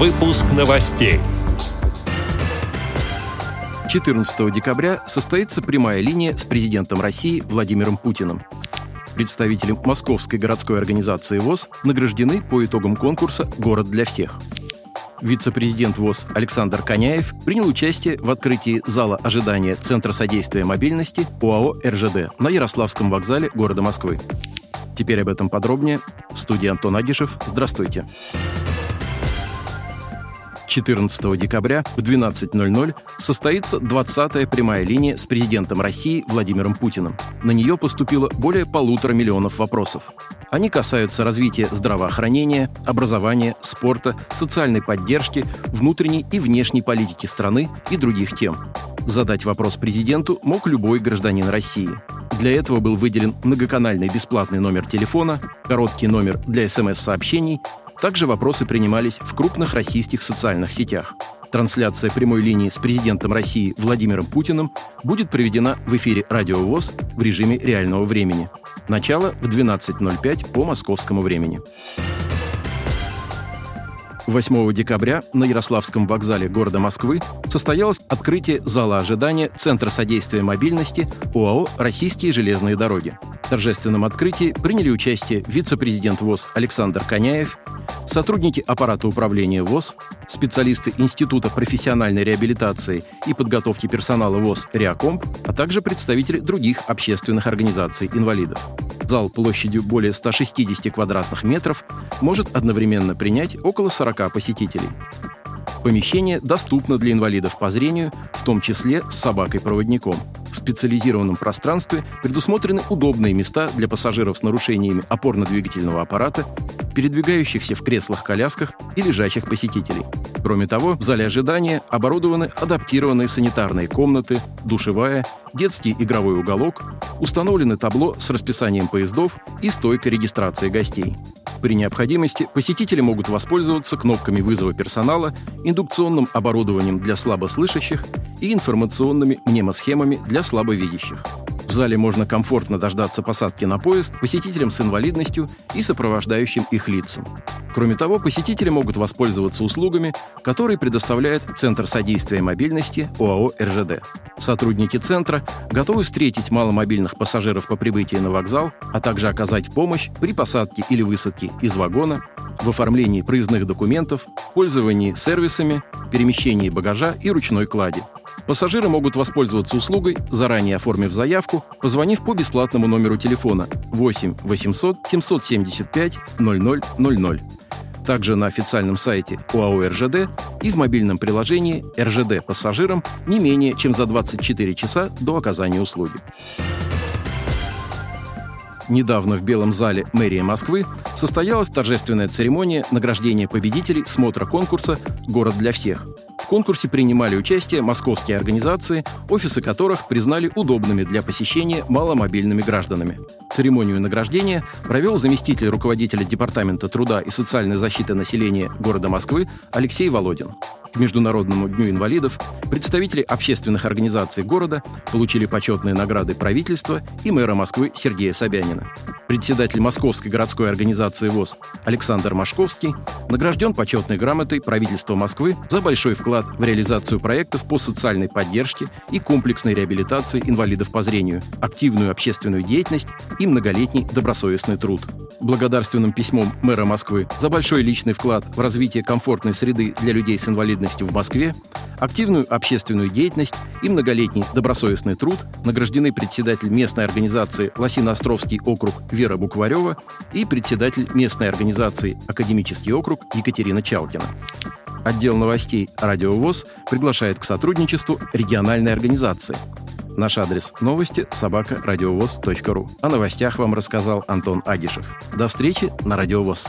Выпуск новостей. 14 декабря состоится прямая линия с президентом России Владимиром Путиным. Представители Московской городской организации ВОЗ награждены по итогам конкурса «Город для всех». Вице-президент ВОЗ Александр Коняев принял участие в открытии зала ожидания Центра содействия мобильности ОАО «РЖД» на Ярославском вокзале города Москвы. Теперь об этом подробнее. В студии Антон Агишев. Здравствуйте. 14 декабря в 12.00 состоится 20-я прямая линия с президентом России Владимиром Путиным. На нее поступило более полутора миллионов вопросов. Они касаются развития здравоохранения, образования, спорта, социальной поддержки, внутренней и внешней политики страны и других тем. Задать вопрос президенту мог любой гражданин России. Для этого был выделен многоканальный бесплатный номер телефона, короткий номер для СМС-сообщений также вопросы принимались в крупных российских социальных сетях. Трансляция прямой линии с президентом России Владимиром Путиным будет проведена в эфире «Радио ВОЗ» в режиме реального времени. Начало в 12.05 по московскому времени. 8 декабря на Ярославском вокзале города Москвы состоялось открытие зала ожидания Центра содействия мобильности ОАО «Российские железные дороги». В торжественном открытии приняли участие вице-президент ВОЗ Александр Коняев, сотрудники аппарата управления ВОЗ, специалисты Института профессиональной реабилитации и подготовки персонала ВОЗ «Реакомп», а также представители других общественных организаций инвалидов. Зал площадью более 160 квадратных метров может одновременно принять около 40 посетителей. Помещение доступно для инвалидов по зрению, в том числе с собакой-проводником. В специализированном пространстве предусмотрены удобные места для пассажиров с нарушениями опорно-двигательного аппарата передвигающихся в креслах-колясках и лежащих посетителей. Кроме того, в зале ожидания оборудованы адаптированные санитарные комнаты, душевая, детский игровой уголок, установлены табло с расписанием поездов и стойка регистрации гостей. При необходимости посетители могут воспользоваться кнопками вызова персонала, индукционным оборудованием для слабослышащих и информационными мнемосхемами для слабовидящих. В зале можно комфортно дождаться посадки на поезд посетителям с инвалидностью и сопровождающим их лицам. Кроме того, посетители могут воспользоваться услугами, которые предоставляет Центр содействия мобильности ОАО «РЖД». Сотрудники центра готовы встретить маломобильных пассажиров по прибытии на вокзал, а также оказать помощь при посадке или высадке из вагона, в оформлении проездных документов, пользовании сервисами, перемещении багажа и ручной клади – Пассажиры могут воспользоваться услугой, заранее оформив заявку, позвонив по бесплатному номеру телефона 8 800 775 0000. Также на официальном сайте УАО РЖД и в мобильном приложении РЖД пассажирам не менее чем за 24 часа до оказания услуги. Недавно в Белом зале мэрии Москвы состоялась торжественная церемония награждения победителей смотра конкурса «Город для всех», конкурсе принимали участие московские организации, офисы которых признали удобными для посещения маломобильными гражданами. Церемонию награждения провел заместитель руководителя Департамента труда и социальной защиты населения города Москвы Алексей Володин. К Международному дню инвалидов представители общественных организаций города получили почетные награды правительства и мэра Москвы Сергея Собянина. Председатель Московской городской организации ВОЗ Александр Машковский награжден почетной грамотой правительства Москвы за большой вклад в реализацию проектов по социальной поддержке и комплексной реабилитации инвалидов по зрению, активную общественную деятельность и многолетний добросовестный труд благодарственным письмом мэра Москвы за большой личный вклад в развитие комфортной среды для людей с инвалидностью в Москве, активную общественную деятельность и многолетний добросовестный труд награждены председатель местной организации Лосино-Островский округ Вера Букварева и председатель местной организации Академический округ Екатерина Чалкина. Отдел новостей «Радио ВОЗ» приглашает к сотрудничеству региональной организации – Наш адрес новости – собака ру. О новостях вам рассказал Антон Агишев. До встречи на Радиовоз.